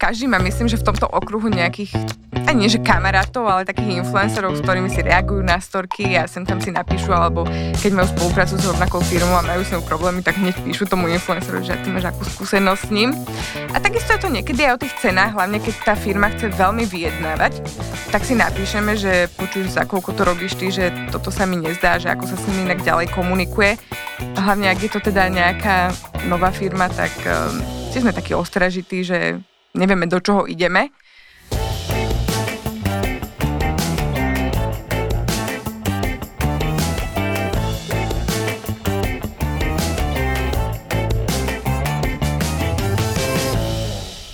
každý má, myslím, že v tomto okruhu nejakých, aj nie že kamarátov, ale takých influencerov, s ktorými si reagujú na storky a sem tam si napíšu, alebo keď majú spoluprácu s rovnakou firmou a majú s ňou problémy, tak hneď píšu tomu influencerovi, že ty máš akú skúsenosť s ním. A takisto je to niekedy aj o tých cenách, hlavne keď tá firma chce veľmi vyjednávať, tak si napíšeme, že počuješ za koľko to robíš ty, že toto sa mi nezdá, že ako sa s nimi inak ďalej komunikuje. A hlavne, ak je to teda nejaká nová firma, tak um, sme takí ostražití, že nevieme, do čoho ideme.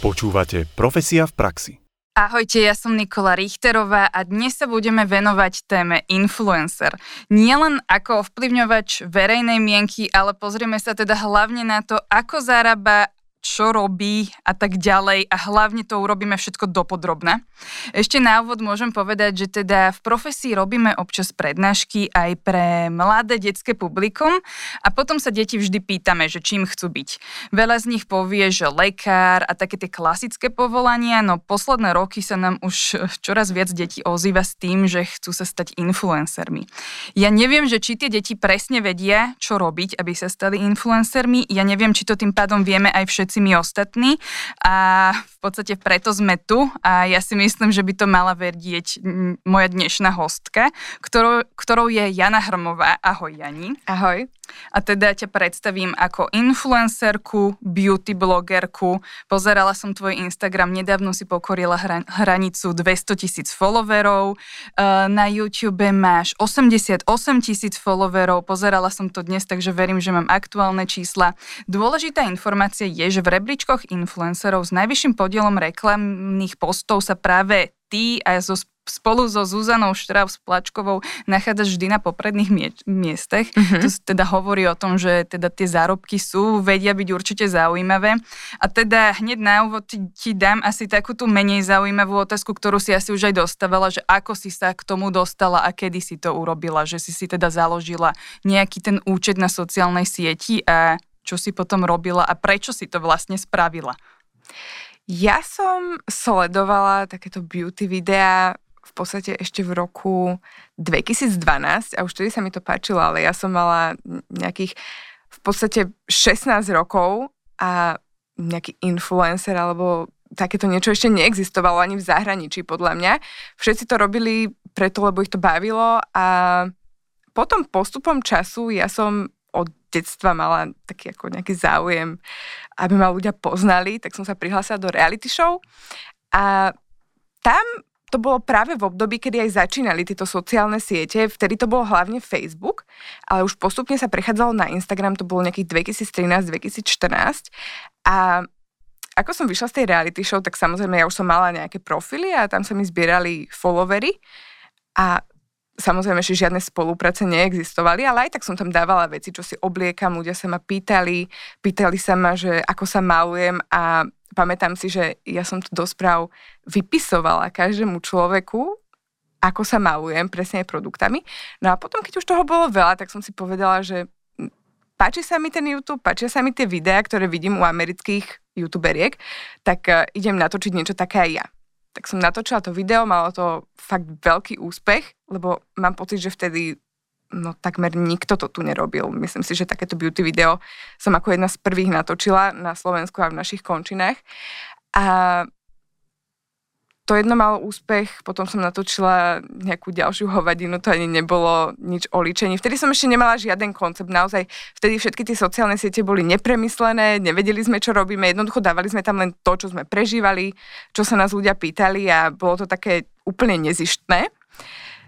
Počúvate Profesia v praxi. Ahojte, ja som Nikola Richterová a dnes sa budeme venovať téme influencer. Nielen ako ovplyvňovač verejnej mienky, ale pozrieme sa teda hlavne na to, ako zarába čo robí a tak ďalej a hlavne to urobíme všetko dopodrobne. Ešte na úvod môžem povedať, že teda v profesii robíme občas prednášky aj pre mladé detské publikum a potom sa deti vždy pýtame, že čím chcú byť. Veľa z nich povie, že lekár a také tie klasické povolania, no posledné roky sa nám už čoraz viac detí ozýva s tým, že chcú sa stať influencermi. Ja neviem, že či tie deti presne vedia, čo robiť, aby sa stali influencermi. Ja neviem, či to tým pádom vieme aj všetci všetci my ostatní a v podstate preto sme tu a ja si myslím, že by to mala vedieť moja dnešná hostka, ktorou, ktorou je Jana Hrmová. Ahoj Jani. Ahoj. A teda ťa predstavím ako influencerku, beauty blogerku. Pozerala som tvoj Instagram, nedávno si pokorila hranicu 200 tisíc followerov. Na YouTube máš 88 tisíc followerov. Pozerala som to dnes, takže verím, že mám aktuálne čísla. Dôležitá informácia je, že v rebríčkoch influencerov s najvyšším podielom reklamných postov sa práve ty a so spolu so Zuzanou Štraus Plačkovou nachádzaš vždy na popredných mie- miestach. Mm-hmm. To teda hovorí o tom, že teda tie zárobky sú, vedia byť určite zaujímavé. A teda hneď na úvod ti, ti dám asi takú tú menej zaujímavú otázku, ktorú si asi už aj dostávala, že ako si sa k tomu dostala a kedy si to urobila, že si si teda založila nejaký ten účet na sociálnej sieti a čo si potom robila a prečo si to vlastne spravila? Ja som sledovala takéto beauty videá v podstate ešte v roku 2012 a už vtedy sa mi to páčilo, ale ja som mala nejakých v podstate 16 rokov a nejaký influencer alebo takéto niečo ešte neexistovalo ani v zahraničí podľa mňa. Všetci to robili preto, lebo ich to bavilo a potom postupom času ja som detstva mala taký ako nejaký záujem, aby ma ľudia poznali, tak som sa prihlásila do reality show. A tam to bolo práve v období, kedy aj začínali tieto sociálne siete, vtedy to bolo hlavne Facebook, ale už postupne sa prechádzalo na Instagram, to bolo nejakých 2013-2014 a ako som vyšla z tej reality show, tak samozrejme ja už som mala nejaké profily a tam sa mi zbierali followery. A samozrejme, že žiadne spolupráce neexistovali, ale aj tak som tam dávala veci, čo si obliekam, ľudia sa ma pýtali, pýtali sa ma, že ako sa malujem a pamätám si, že ja som to do správ vypisovala každému človeku, ako sa malujem, presne aj produktami. No a potom, keď už toho bolo veľa, tak som si povedala, že páči sa mi ten YouTube, páčia sa mi tie videá, ktoré vidím u amerických youtuberiek, tak uh, idem natočiť niečo také aj ja. Tak som natočila to video, malo to fakt veľký úspech, lebo mám pocit, že vtedy no takmer nikto to tu nerobil. Myslím si, že takéto beauty video som ako jedna z prvých natočila na Slovensku a v našich končinách. A to jedno malo úspech, potom som natočila nejakú ďalšiu hovadinu, to ani nebolo nič o líčení. Vtedy som ešte nemala žiaden koncept, naozaj vtedy všetky tie sociálne siete boli nepremyslené, nevedeli sme, čo robíme, jednoducho dávali sme tam len to, čo sme prežívali, čo sa nás ľudia pýtali a bolo to také úplne nezištné.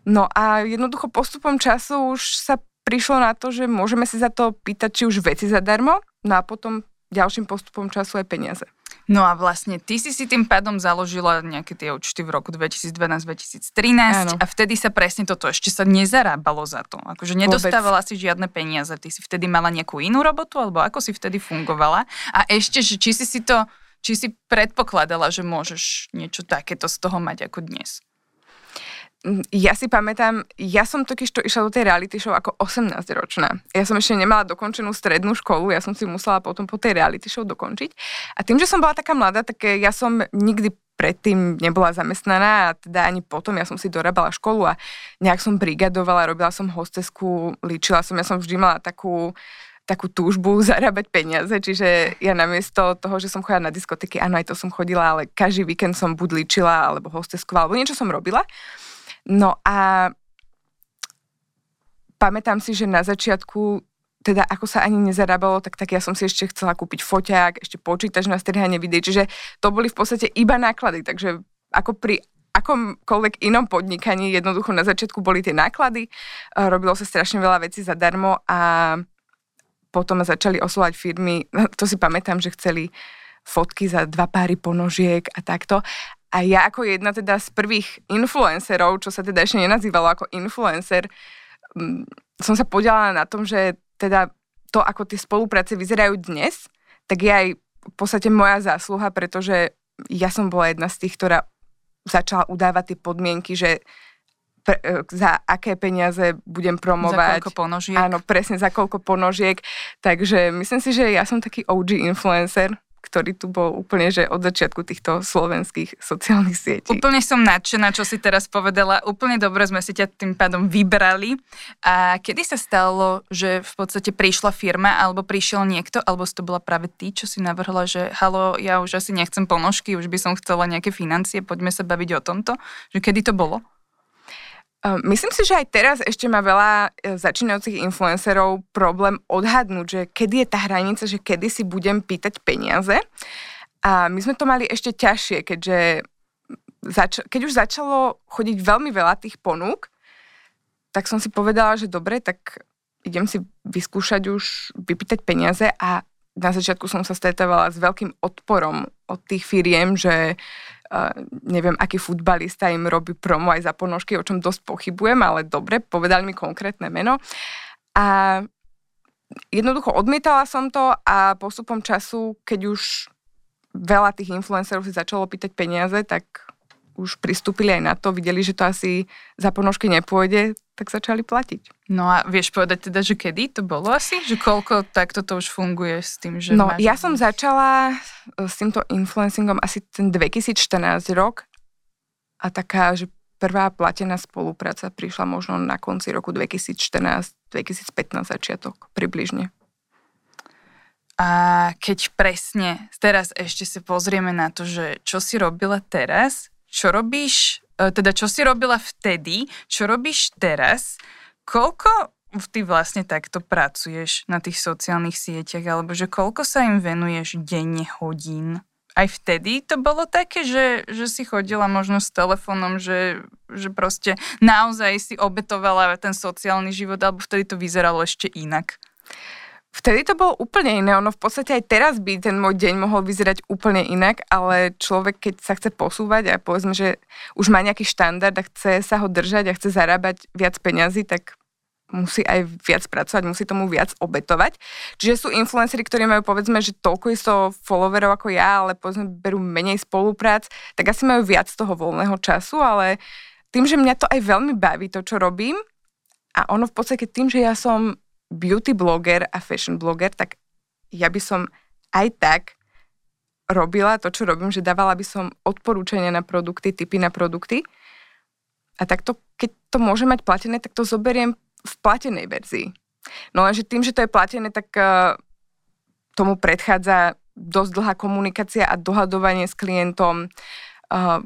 No a jednoducho postupom času už sa prišlo na to, že môžeme si za to pýtať, či už veci zadarmo, no a potom ďalším postupom času aj peniaze. No a vlastne ty si si tým pádom založila nejaké tie účty v roku 2012-2013 a vtedy sa presne toto ešte sa nezarábalo za to. Akože nedostávala Vôbec. si žiadne peniaze. Ty si vtedy mala nejakú inú robotu alebo ako si vtedy fungovala? A ešte, že či si si to, či si predpokladala, že môžeš niečo takéto z toho mať ako dnes? Ja si pamätám, ja som totiž to išla do tej reality show ako 18-ročná. Ja som ešte nemala dokončenú strednú školu, ja som si musela potom po tej reality show dokončiť. A tým, že som bola taká mladá, tak ja som nikdy predtým nebola zamestnaná a teda ani potom ja som si dorábala školu a nejak som brigadovala, robila som hostesku, líčila som, ja som vždy mala takú takú túžbu zarábať peniaze, čiže ja namiesto toho, že som chodila na diskotéky, áno, aj to som chodila, ale každý víkend som buď líčila, alebo hosteskovala, alebo niečo som robila. No a pamätám si, že na začiatku teda ako sa ani nezarábalo, tak, tak ja som si ešte chcela kúpiť foťák, ešte počítač na strihanie videí, čiže to boli v podstate iba náklady, takže ako pri akomkoľvek inom podnikaní, jednoducho na začiatku boli tie náklady, robilo sa strašne veľa vecí zadarmo a potom začali oslovať firmy, to si pamätám, že chceli fotky za dva páry ponožiek a takto. A ja ako jedna teda z prvých influencerov, čo sa teda ešte nenazývalo ako influencer, mm, som sa podielala na tom, že teda to, ako tie spolupráce vyzerajú dnes, tak je aj v podstate moja zásluha, pretože ja som bola jedna z tých, ktorá začala udávať tie podmienky, že pre, e, za aké peniaze budem promovať. Za koľko ponožiek. Áno, presne za koľko ponožiek. Takže myslím si, že ja som taký OG influencer ktorý tu bol úplne, že od začiatku týchto slovenských sociálnych sietí. Úplne som nadšená, čo si teraz povedala. Úplne dobre sme si ťa tým pádom vybrali. A kedy sa stalo, že v podstate prišla firma, alebo prišiel niekto, alebo to bola práve ty, čo si navrhla, že halo, ja už asi nechcem ponožky, už by som chcela nejaké financie, poďme sa baviť o tomto. Že kedy to bolo? Myslím si, že aj teraz ešte má veľa e, začínajúcich influencerov problém odhadnúť, že kedy je tá hranica, že kedy si budem pýtať peniaze. A my sme to mali ešte ťažšie, keďže zač- keď už začalo chodiť veľmi veľa tých ponúk, tak som si povedala, že dobre, tak idem si vyskúšať už vypýtať peniaze a na začiatku som sa stretávala s veľkým odporom od tých firiem, že uh, neviem, aký futbalista im robí promo aj za ponožky, o čom dosť pochybujem, ale dobre, povedali mi konkrétne meno. A jednoducho odmietala som to a postupom času, keď už veľa tých influencerov si začalo pýtať peniaze, tak už pristúpili aj na to, videli, že to asi za ponožky nepôjde, tak začali platiť. No a vieš povedať teda, že kedy to bolo asi? Že koľko takto to už funguje s tým, že No, ja som začala e, s týmto influencingom asi ten 2014 rok a taká, že prvá platená spolupráca prišla možno na konci roku 2014-2015 začiatok približne. A keď presne teraz ešte si pozrieme na to, že čo si robila teraz, čo robíš, e, teda čo si robila vtedy, čo robíš teraz, koľko ty vlastne takto pracuješ na tých sociálnych sieťach, alebo že koľko sa im venuješ denne hodín? Aj vtedy to bolo také, že, že si chodila možno s telefónom, že, že proste naozaj si obetovala ten sociálny život, alebo vtedy to vyzeralo ešte inak? Vtedy to bolo úplne iné, ono v podstate aj teraz by ten môj deň mohol vyzerať úplne inak, ale človek, keď sa chce posúvať a povedzme, že už má nejaký štandard a chce sa ho držať a chce zarábať viac peňazí, tak musí aj viac pracovať, musí tomu viac obetovať. Čiže sú influenceri, ktorí majú povedzme, že toľko isto followerov ako ja, ale povedzme berú menej spoluprác, tak asi majú viac toho voľného času, ale tým, že mňa to aj veľmi baví, to, čo robím, a ono v podstate tým, že ja som beauty bloger a fashion bloger, tak ja by som aj tak robila to, čo robím, že dávala by som odporúčania na produkty, typy na produkty. A takto, keď to môže mať platené, tak to zoberiem v platenej verzii. No lenže tým, že to je platené, tak uh, tomu predchádza dosť dlhá komunikácia a dohadovanie s klientom. Uh,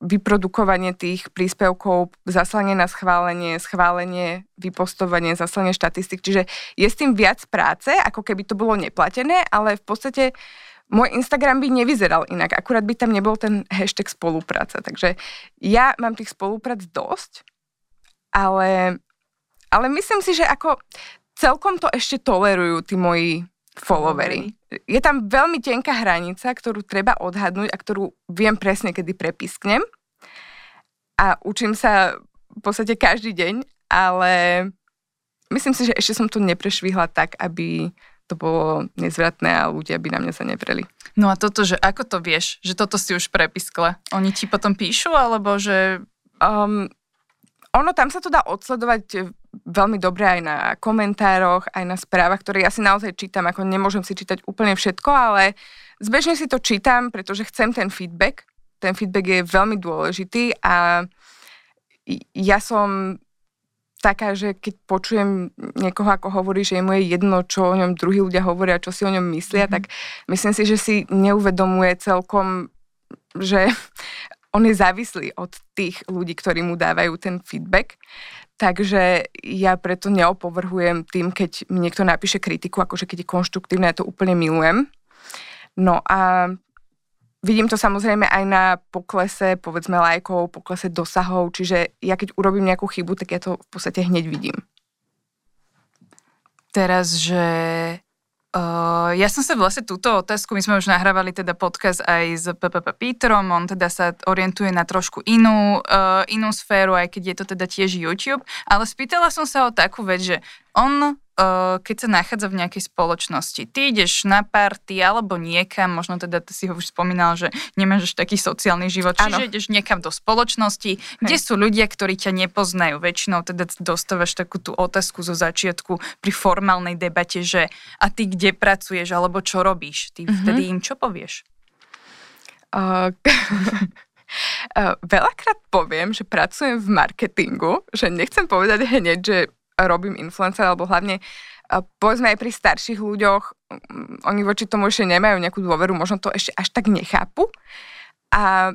vyprodukovanie tých príspevkov, zaslanie na schválenie, schválenie, vypostovanie, zaslanie štatistik. Čiže je s tým viac práce, ako keby to bolo neplatené, ale v podstate môj Instagram by nevyzeral inak, akurát by tam nebol ten hashtag spolupráca. Takže ja mám tých spoluprác dosť, ale, ale myslím si, že ako celkom to ešte tolerujú tí moji followery. Je tam veľmi tenká hranica, ktorú treba odhadnúť a ktorú viem presne, kedy prepisknem. A učím sa v podstate každý deň, ale myslím si, že ešte som to neprešvihla tak, aby to bolo nezvratné a ľudia by na mňa sa nevreli. No a toto, že ako to vieš, že toto si už prepiskla? Oni ti potom píšu, alebo že Um, ono tam sa to dá odsledovať veľmi dobre aj na komentároch, aj na správach, ktoré ja si naozaj čítam, ako nemôžem si čítať úplne všetko, ale zbežne si to čítam, pretože chcem ten feedback. Ten feedback je veľmi dôležitý a ja som taká, že keď počujem niekoho, ako hovorí, že je mu jedno, čo o ňom druhí ľudia hovoria, čo si o ňom myslia, mm-hmm. tak myslím si, že si neuvedomuje celkom, že on je závislý od tých ľudí, ktorí mu dávajú ten feedback. Takže ja preto neopovrhujem tým, keď mi niekto napíše kritiku, akože keď je konštruktívne, ja to úplne milujem. No a vidím to samozrejme aj na poklese, povedzme lajkov, poklese dosahov, čiže ja keď urobím nejakú chybu, tak ja to v podstate hneď vidím. Teraz, že Uh, ja som sa vlastne túto otázku, my sme už nahrávali teda podcast aj s PPP Petrom, on teda sa orientuje na trošku inú, uh, inú sféru, aj keď je to teda tiež YouTube, ale spýtala som sa o takú vec, že on keď sa nachádza v nejakej spoločnosti, ty ideš na party alebo niekam, možno teda ty si ho už spomínal, že nemáš taký sociálny život, čiže ano. ideš niekam do spoločnosti, Hej. kde sú ľudia, ktorí ťa nepoznajú. Väčšinou teda dostávaš takú tú otázku zo začiatku pri formálnej debate, že a ty kde pracuješ alebo čo robíš? Ty mm-hmm. vtedy im čo povieš? Uh, Veľakrát poviem, že pracujem v marketingu, že nechcem povedať hneď, že robím influencer, alebo hlavne povedzme aj pri starších ľuďoch, mm, oni voči tomu ešte nemajú nejakú dôveru, možno to ešte až tak nechápu. A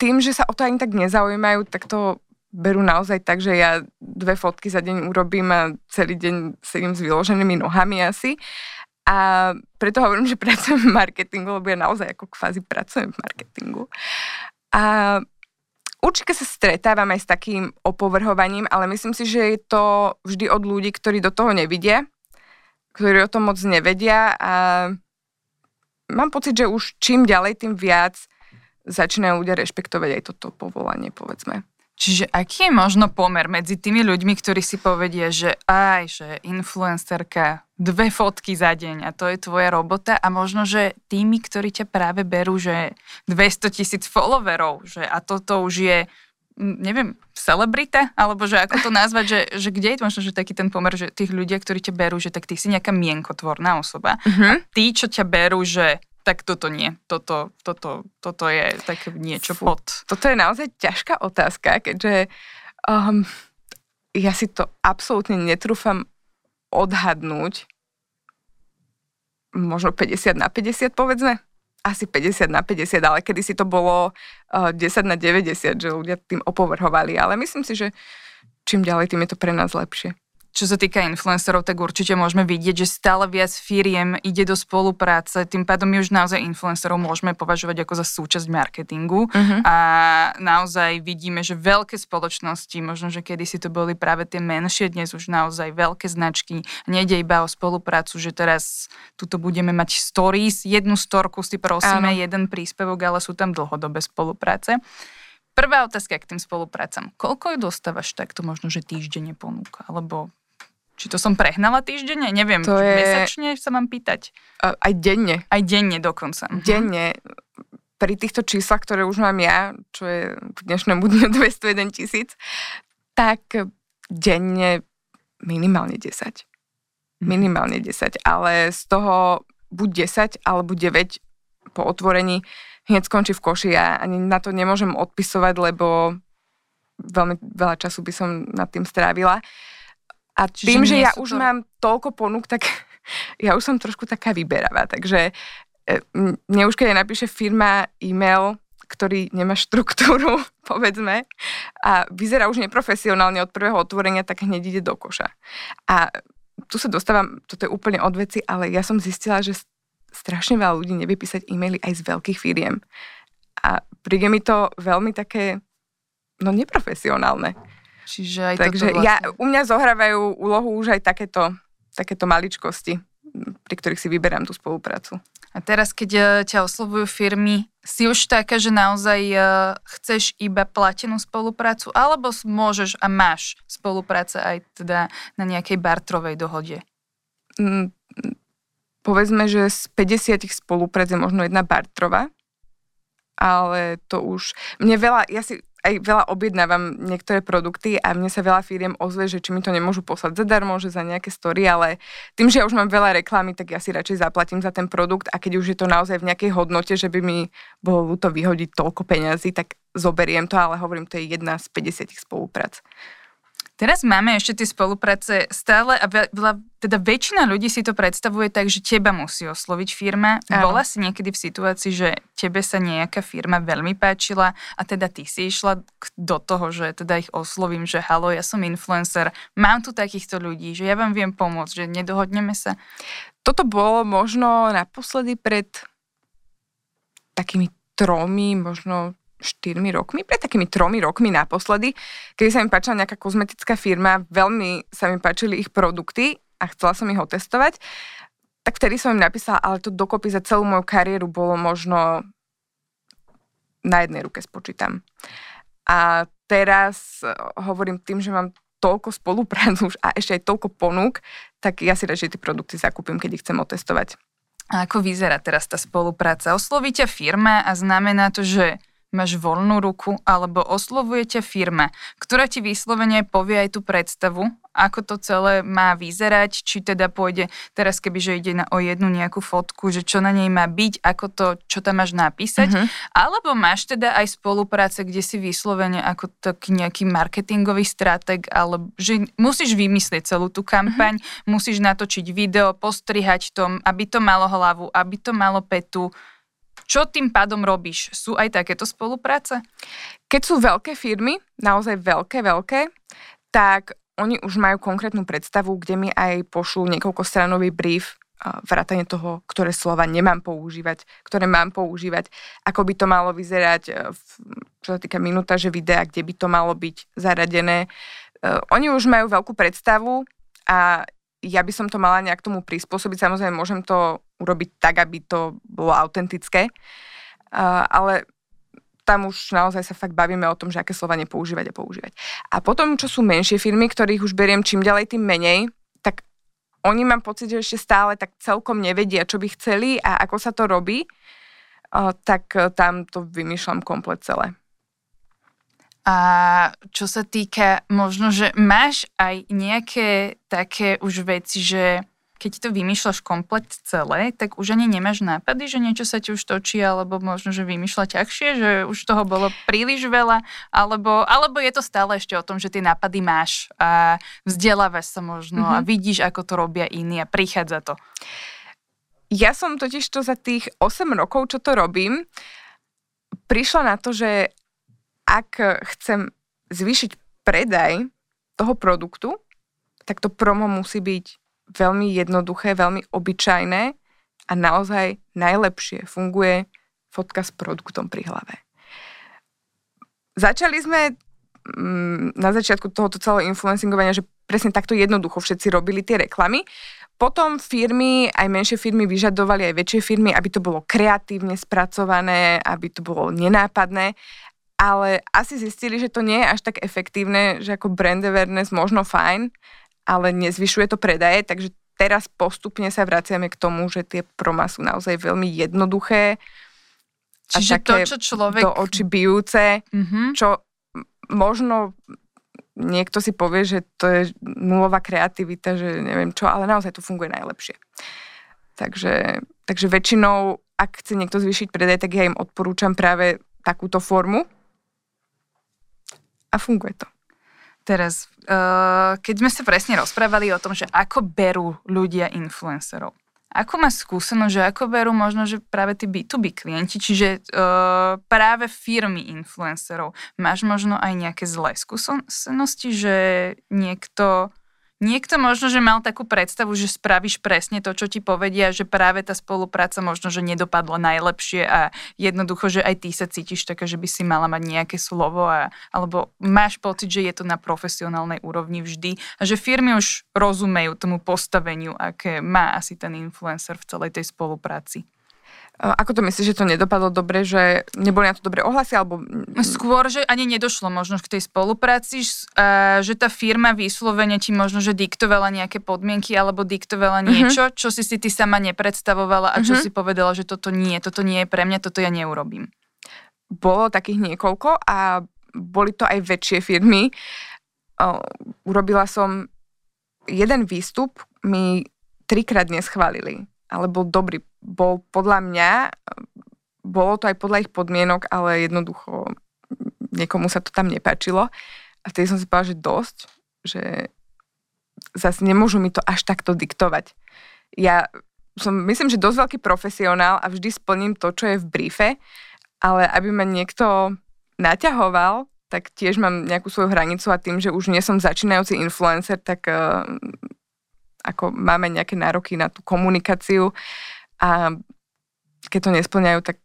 tým, že sa o to ani tak nezaujímajú, tak to berú naozaj tak, že ja dve fotky za deň urobím a celý deň sedím s vyloženými nohami asi. A preto hovorím, že pracujem v marketingu, lebo ja naozaj ako kvázi pracujem v marketingu. A Určite sa stretávam aj s takým opovrhovaním, ale myslím si, že je to vždy od ľudí, ktorí do toho nevidia, ktorí o tom moc nevedia a mám pocit, že už čím ďalej, tým viac začínajú ľudia rešpektovať aj toto povolanie, povedzme. Čiže aký je možno pomer medzi tými ľuďmi, ktorí si povedia, že aj, že influencerka, dve fotky za deň a to je tvoja robota a možno, že tými, ktorí ťa práve berú, že 200 tisíc followerov, že a toto už je neviem, celebrita, alebo že ako to nazvať, že, že kde je možno, že taký ten pomer, že tých ľudia, ktorí ťa berú, že tak ty si nejaká mienkotvorná osoba uh-huh. a tí, čo ťa berú, že tak toto nie. Toto, toto, toto je také niečo Fú, pod. Toto je naozaj ťažká otázka, keďže um, ja si to absolútne netrúfam odhadnúť. Možno 50 na 50 povedzme. Asi 50 na 50, ale kedy si to bolo uh, 10 na 90, že ľudia tým opovrhovali. Ale myslím si, že čím ďalej, tým je to pre nás lepšie čo sa týka influencerov, tak určite môžeme vidieť, že stále viac firiem ide do spolupráce, tým pádom my už naozaj influencerov môžeme považovať ako za súčasť marketingu uh-huh. a naozaj vidíme, že veľké spoločnosti, možno, že kedy si to boli práve tie menšie, dnes už naozaj veľké značky, nejde iba o spoluprácu, že teraz tuto budeme mať stories, jednu storku si prosíme, Áno. jeden príspevok, ale sú tam dlhodobé spolupráce. Prvá otázka k tým spoluprácam. Koľko ju dostávaš takto možno, že týždenne ponúka? Alebo či to som prehnala týždenne? Neviem, to je... mesačne sa mám pýtať. Aj denne. Aj denne dokonca. Mhm. Denne. Pri týchto číslach, ktoré už mám ja, čo je k dnešnému dňu 201 tisíc, tak denne minimálne 10. Mhm. Minimálne 10. Ale z toho buď 10 alebo 9 po otvorení hneď skončí v koši. Ja ani na to nemôžem odpisovať, lebo veľmi veľa času by som nad tým strávila. A Čiže tým, že ja už to... mám toľko ponúk, tak ja už som trošku taká vyberavá. Takže e, mne už keď napíše firma e-mail, ktorý nemá štruktúru, povedzme, a vyzerá už neprofesionálne od prvého otvorenia, tak hneď ide do koša. A tu sa dostávam, toto je úplne od veci, ale ja som zistila, že strašne veľa ľudí nevie písať e-maily aj z veľkých firiem. A príde mi to veľmi také, no neprofesionálne. Čiže aj Takže vlastne... ja, u mňa zohrávajú úlohu už aj takéto, takéto maličkosti, pri ktorých si vyberám tú spoluprácu. A teraz, keď e, ťa oslovujú firmy, si už taká, že naozaj e, chceš iba platenú spoluprácu, alebo môžeš a máš spolupráce aj teda na nejakej bartrovej dohode? Mm, povedzme, že z 50 spoluprác je možno jedna bartrová, ale to už, mne veľa, ja si aj veľa objednávam niektoré produkty a mne sa veľa firiem ozve, že či mi to nemôžu poslať zadarmo, že za nejaké story, ale tým, že ja už mám veľa reklamy, tak ja si radšej zaplatím za ten produkt a keď už je to naozaj v nejakej hodnote, že by mi bolo to vyhodiť toľko peňazí, tak zoberiem to, ale hovorím, to je jedna z 50 spoluprác. Teraz máme ešte tie spolupráce stále a veľa, teda väčšina ľudí si to predstavuje tak, že teba musí osloviť firma. Áno. Bola si niekedy v situácii, že tebe sa nejaká firma veľmi páčila a teda ty si išla do toho, že teda ich oslovím, že halo, ja som influencer, mám tu takýchto ľudí, že ja vám viem pomôcť, že nedohodneme sa. Toto bolo možno naposledy pred takými tromi, možno 4 rokmi, pred takými tromi rokmi naposledy, kedy sa mi páčila nejaká kozmetická firma, veľmi sa mi páčili ich produkty a chcela som ich otestovať, tak vtedy som im napísala, ale to dokopy za celú moju kariéru bolo možno na jednej ruke spočítam. A teraz eh, hovorím tým, že mám toľko spoluprácu už a ešte aj toľko ponúk, tak ja si radšej tie produkty zakúpim, keď ich chcem otestovať. A ako vyzerá teraz tá spolupráca? Osloví ťa firma a znamená to, že máš voľnú ruku alebo oslovuje ťa firma, ktorá ti vyslovene povie aj tú predstavu, ako to celé má vyzerať, či teda pôjde teraz keby, že ide na, o jednu nejakú fotku, že čo na nej má byť, ako to, čo tam máš napísať, uh-huh. alebo máš teda aj spolupráce, kde si vyslovene ako taký nejaký marketingový strateg, alebo že musíš vymyslieť celú tú kampaň, uh-huh. musíš natočiť video, postrihať tom, aby to malo hlavu, aby to malo petu, čo tým pádom robíš? Sú aj takéto spolupráce? Keď sú veľké firmy, naozaj veľké, veľké, tak oni už majú konkrétnu predstavu, kde mi aj pošlú niekoľkostranový brief, vrátane toho, ktoré slova nemám používať, ktoré mám používať, ako by to malo vyzerať, e, čo sa týka minútaže videa, kde by to malo byť zaradené. E, oni už majú veľkú predstavu a ja by som to mala nejak tomu prispôsobiť. Samozrejme, môžem to urobiť tak, aby to bolo autentické, ale tam už naozaj sa fakt bavíme o tom, že aké slova nepoužívať a používať. A potom, čo sú menšie firmy, ktorých už beriem čím ďalej, tým menej, tak oni mám pocit, že ešte stále tak celkom nevedia, čo by chceli a ako sa to robí, tak uh, tam to vymýšľam komplet celé. A čo sa týka možno, že máš aj nejaké také už veci, že keď to vymýšľaš komplet celé, tak už ani nemáš nápady, že niečo sa ti už točí, alebo možno, že vymýšľa ťažšie, že už toho bolo príliš veľa, alebo, alebo je to stále ešte o tom, že tie nápady máš a vzdelávaš sa možno mm-hmm. a mhm. vidíš, ako to robia iní a prichádza to. Ja som totiž to za tých 8 rokov, čo to robím, prišla na to, že ak chcem zvýšiť predaj toho produktu, tak to promo musí byť veľmi jednoduché, veľmi obyčajné a naozaj najlepšie funguje fotka s produktom pri hlave. Začali sme mm, na začiatku tohoto celého influencingovania, že presne takto jednoducho všetci robili tie reklamy. Potom firmy, aj menšie firmy vyžadovali aj väčšie firmy, aby to bolo kreatívne spracované, aby to bolo nenápadné ale asi zistili, že to nie je až tak efektívne, že ako brand awareness možno fajn, ale nezvyšuje to predaje, takže teraz postupne sa vraciame k tomu, že tie proma sú naozaj veľmi jednoduché Čiže a také to, čo človek... do oči bijúce, mm-hmm. čo možno niekto si povie, že to je nulová kreativita, že neviem čo, ale naozaj to funguje najlepšie. Takže, takže väčšinou, ak chce niekto zvýšiť predaj, tak ja im odporúčam práve takúto formu, a funguje to. Teraz, uh, keď sme sa presne rozprávali o tom, že ako berú ľudia influencerov, ako má skúsenosť, že ako berú možno, že práve tí B2B klienti, čiže uh, práve firmy influencerov. Máš možno aj nejaké zlé skúsenosti, že niekto Niekto možno, že mal takú predstavu, že spravíš presne to, čo ti povedia, že práve tá spolupráca možno, že nedopadla najlepšie a jednoducho, že aj ty sa cítiš taká, že by si mala mať nejaké slovo a, alebo máš pocit, že je to na profesionálnej úrovni vždy a že firmy už rozumejú tomu postaveniu, aké má asi ten influencer v celej tej spolupráci. Ako to myslíš, že to nedopadlo dobre, že neboli na to dobré ohlasy? Alebo... Skôr, že ani nedošlo možno k tej spolupráci, že tá firma vyslovene ti možno, že diktovala nejaké podmienky alebo diktovala mhm. niečo, uh-huh. čo si si ty sama nepredstavovala a čo uh-huh. si povedala, že toto nie, toto nie je pre mňa, toto ja neurobím. Bolo takých niekoľko a boli to aj väčšie firmy. Urobila som jeden výstup, mi trikrát neschválili, ale bol dobrý. Bol podľa mňa, bolo to aj podľa ich podmienok, ale jednoducho niekomu sa to tam nepáčilo. A vtedy som si povedala, že dosť, že zase nemôžu mi to až takto diktovať. Ja som, myslím, že dosť veľký profesionál a vždy splním to, čo je v briefe, ale aby ma niekto naťahoval, tak tiež mám nejakú svoju hranicu a tým, že už nie som začínajúci influencer, tak uh, ako máme nejaké nároky na tú komunikáciu a keď to nesplňajú, tak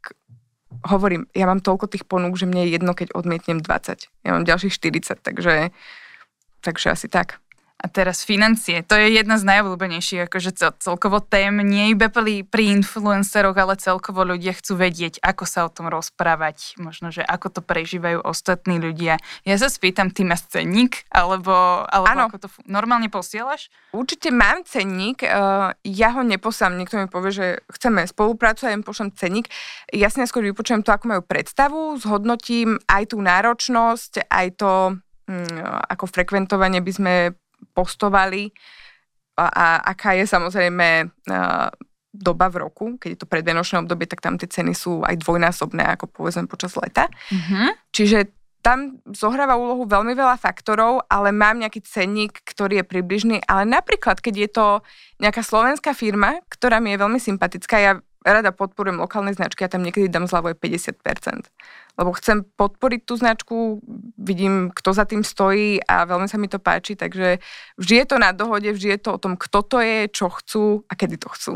hovorím, ja mám toľko tých ponúk, že mne je jedno, keď odmietnem 20. Ja mám ďalších 40, takže, takže asi tak. A teraz financie, to je jedna z najobľúbenejších akože cel, celkovo tém, nie iba pri, pri influenceroch, ale celkovo ľudia chcú vedieť, ako sa o tom rozprávať, možno, že ako to prežívajú ostatní ľudia. Ja sa spýtam, ty máš cenník, alebo, alebo ako to normálne posielaš? Určite mám cenník, uh, ja ho neposám, niekto mi povie, že chceme spolupracovať, ja im pošlem cenník. Ja si neskôr vypočujem to, ako majú predstavu, zhodnotím aj tú náročnosť, aj to, um, ako frekventovanie by sme postovali a, a aká je samozrejme uh, doba v roku, keď je to predvianočné obdobie, tak tam tie ceny sú aj dvojnásobné, ako povedzme počas leta. Mm-hmm. Čiže tam zohráva úlohu veľmi veľa faktorov, ale mám nejaký cenník, ktorý je približný. Ale napríklad, keď je to nejaká slovenská firma, ktorá mi je veľmi sympatická, ja rada podporujem lokálne značky a tam niekedy dám zľavu aj 50% lebo chcem podporiť tú značku, vidím, kto za tým stojí a veľmi sa mi to páči, takže vždy je to na dohode, vždy je to o tom, kto to je, čo chcú a kedy to chcú.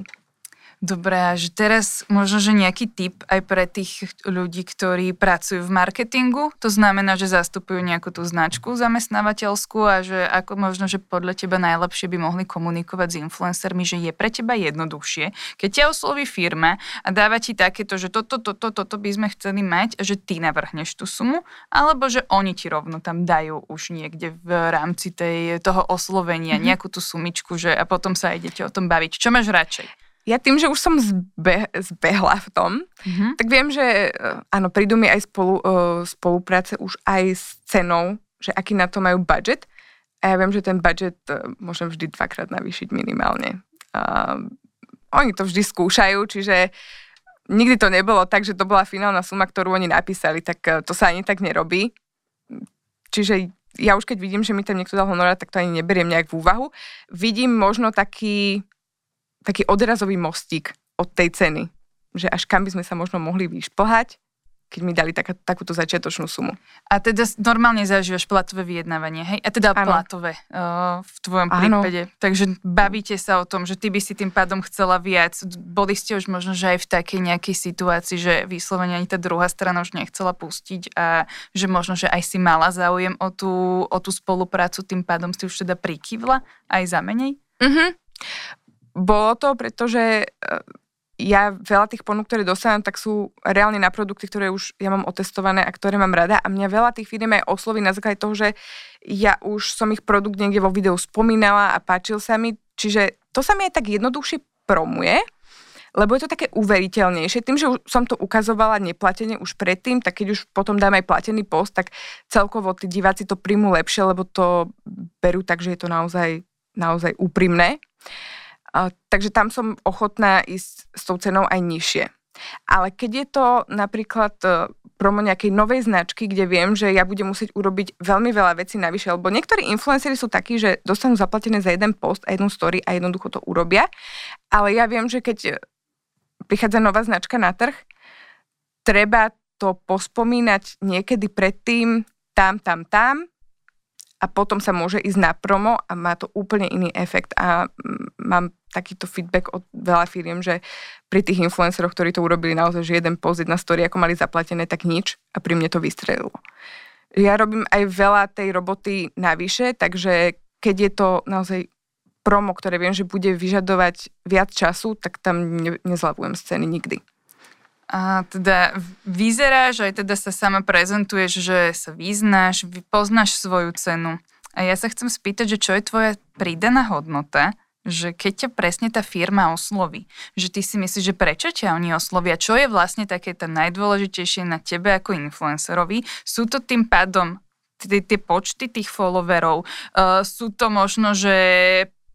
Dobre, a že teraz možno, že nejaký tip aj pre tých ľudí, ktorí pracujú v marketingu, to znamená, že zastupujú nejakú tú značku zamestnávateľskú a že ako možno, že podľa teba najlepšie by mohli komunikovať s influencermi, že je pre teba jednoduchšie, keď ťa osloví firma a dáva ti takéto, že toto, toto, toto by sme chceli mať a že ty navrhneš tú sumu, alebo že oni ti rovno tam dajú už niekde v rámci tej, toho oslovenia mm-hmm. nejakú tú sumičku, že a potom sa idete o tom baviť. Čo máš radšej? Ja tým, že už som zbe, zbehla v tom, mm-hmm. tak viem, že eh, áno, prídu mi aj spolu, uh, spolupráce už aj s cenou, že aký na to majú budget. A ja viem, že ten budget uh, môžem vždy dvakrát navýšiť minimálne. Uh, oni to vždy skúšajú, čiže nikdy to nebolo tak, že to bola finálna suma, ktorú oni napísali, tak uh, to sa ani tak nerobí. Čiže ja už keď vidím, že mi tam niekto dal honorár, tak to ani neberiem nejak v úvahu. Vidím možno taký taký odrazový mostík od tej ceny, že až kam by sme sa možno mohli vyšplhať, keď mi dali taká, takúto začiatočnú sumu. A teda normálne zažívaš platové vyjednávanie, hej? A teda ano. platové uh, v tvojom prípade. Ano. Takže bavíte sa o tom, že ty by si tým pádom chcela viac. Boli ste už možno, že aj v takej nejakej situácii, že vyslovene ani tá druhá strana už nechcela pustiť a že možno, že aj si mala záujem o tú, o tú spoluprácu, tým pádom si už teda prikývla aj za menej? Mhm. Bolo to, pretože e, ja veľa tých ponúk, ktoré dostávam, tak sú reálne na produkty, ktoré už ja mám otestované a ktoré mám rada a mňa veľa tých firm aj osloví na základe toho, že ja už som ich produkt niekde vo videu spomínala a páčil sa mi, čiže to sa mi aj tak jednoduchšie promuje, lebo je to také uveriteľnejšie. Tým, že som to ukazovala neplatene už predtým, tak keď už potom dám aj platený post, tak celkovo tí diváci to príjmu lepšie, lebo to berú tak, že je to naozaj, naozaj úprimné. A, takže tam som ochotná ísť s tou cenou aj nižšie. Ale keď je to napríklad e, promo nejakej novej značky, kde viem, že ja budem musieť urobiť veľmi veľa vecí navyše, lebo niektorí influenceri sú takí, že dostanú zaplatené za jeden post a jednu story a jednoducho to urobia. Ale ja viem, že keď prichádza nová značka na trh, treba to pospomínať niekedy predtým, tam, tam, tam, a potom sa môže ísť na promo a má to úplne iný efekt a mám takýto feedback od veľa firiem, že pri tých influenceroch, ktorí to urobili naozaj, že jeden post, jedna story, ako mali zaplatené, tak nič a pri mne to vystrelilo. Ja robím aj veľa tej roboty navyše, takže keď je to naozaj promo, ktoré viem, že bude vyžadovať viac času, tak tam ne, nezlavujem scény nikdy. A teda vyzeráš, aj teda sa sama prezentuješ, že sa vyznáš, poznáš svoju cenu. A ja sa chcem spýtať, že čo je tvoja pridaná hodnota, že keď ťa presne tá firma osloví, že ty si myslíš, že prečo ťa oni oslovia, čo je vlastne také tá najdôležitejšie na tebe ako influencerovi, sú to tým pádom tie počty tých followerov, uh, sú to možno, že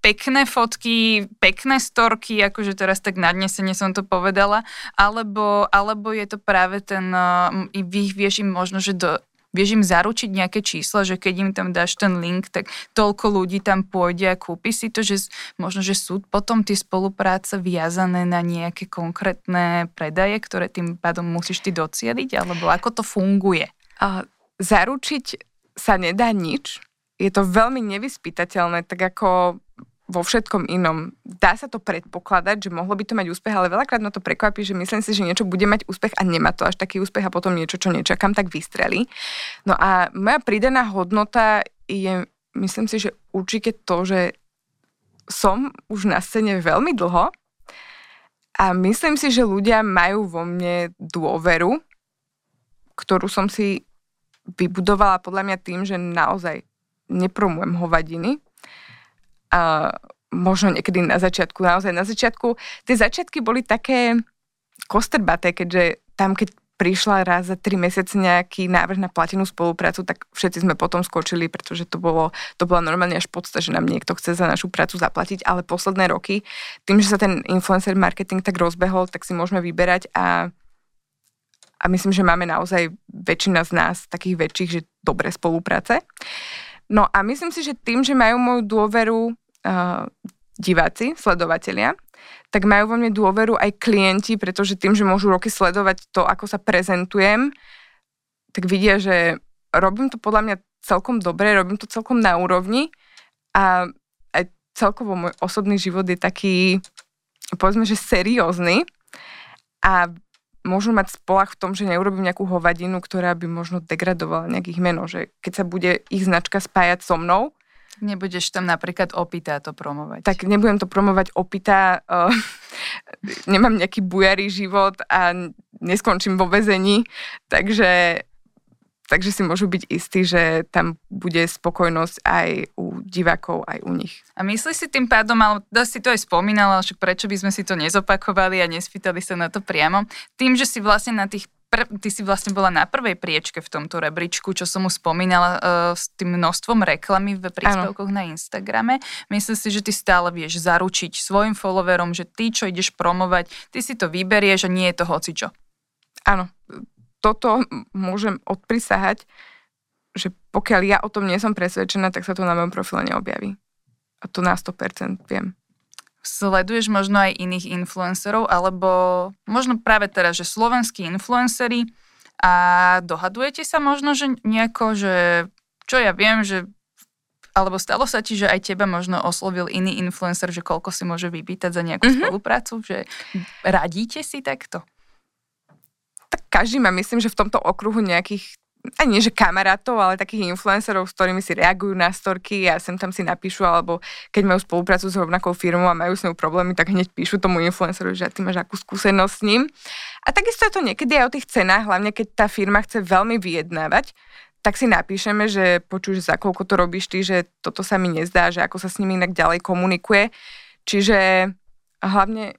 pekné fotky, pekné storky, akože teraz tak nadnesene som to povedala, alebo, alebo je to práve ten, uh, vieš im možno, že do, vieš im zaručiť nejaké čísla, že keď im tam dáš ten link, tak toľko ľudí tam pôjde a kúpi si to, že možno, že sú potom tie spolupráce viazané na nejaké konkrétne predaje, ktoré tým pádom musíš ty docieliť, alebo ako to funguje? A zaručiť sa nedá nič. Je to veľmi nevyspytateľné, tak ako vo všetkom inom. Dá sa to predpokladať, že mohlo by to mať úspech, ale veľakrát ma to prekvapí, že myslím si, že niečo bude mať úspech a nemá to až taký úspech a potom niečo, čo nečakám, tak vystrelí. No a moja pridaná hodnota je, myslím si, že určite to, že som už na scéne veľmi dlho a myslím si, že ľudia majú vo mne dôveru, ktorú som si vybudovala podľa mňa tým, že naozaj nepromujem hovadiny, a možno niekedy na začiatku, naozaj na začiatku, tie začiatky boli také kostrbaté, keďže tam, keď prišla raz za tri mesiace nejaký návrh na platenú spoluprácu, tak všetci sme potom skočili, pretože to, bolo, to bola normálne až podsta, že nám niekto chce za našu prácu zaplatiť, ale posledné roky, tým, že sa ten influencer marketing tak rozbehol, tak si môžeme vyberať a, a myslím, že máme naozaj väčšina z nás takých väčších, že dobré spolupráce. No a myslím si, že tým, že majú moju dôveru uh, diváci, sledovatelia, tak majú vo mne dôveru aj klienti, pretože tým, že môžu roky sledovať to, ako sa prezentujem, tak vidia, že robím to podľa mňa celkom dobre, robím to celkom na úrovni a aj celkovo môj osobný život je taký, povedzme, že seriózny a môžu mať spolach v tom, že neurobím nejakú hovadinu, ktorá by možno degradovala nejakých meno, že keď sa bude ich značka spájať so mnou, Nebudeš tam napríklad opitá to promovať. Tak nebudem to promovať opitá, uh, nemám nejaký bujarý život a neskončím vo väzení, takže, takže si môžu byť istí, že tam bude spokojnosť aj u divákov, aj u nich. A myslíš si tým pádom, ale dosť si to aj spomínala, však prečo by sme si to nezopakovali a nespýtali sa na to priamo, tým, že si vlastne na tých pr- ty si vlastne bola na prvej priečke v tomto rebríčku, čo som mu spomínala uh, s tým množstvom reklamy v príspevkoch ano. na Instagrame. Myslím si, že ty stále vieš zaručiť svojim followerom, že ty, čo ideš promovať, ty si to vyberieš a nie je to hocičo. Áno, toto môžem odprisahať, že pokiaľ ja o tom nie som presvedčená, tak sa to na mojom profile neobjaví. A to na 100% viem sleduješ možno aj iných influencerov, alebo možno práve teraz, že slovenskí influenceri a dohadujete sa možno, že nejako, že čo ja viem, že alebo stalo sa ti, že aj teba možno oslovil iný influencer, že koľko si môže vypýtať za nejakú mm-hmm. spoluprácu, že radíte si takto? Tak každý má, myslím, že v tomto okruhu nejakých aj nie že kamarátov, ale takých influencerov, s ktorými si reagujú na storky a sem tam si napíšu, alebo keď majú spoluprácu s rovnakou firmou a majú s ňou problémy, tak hneď píšu tomu influenceru, že ty máš akú skúsenosť s ním. A takisto je to niekedy aj o tých cenách, hlavne keď tá firma chce veľmi vyjednávať, tak si napíšeme, že počuš, za koľko to robíš ty, že toto sa mi nezdá, že ako sa s nimi inak ďalej komunikuje. Čiže hlavne,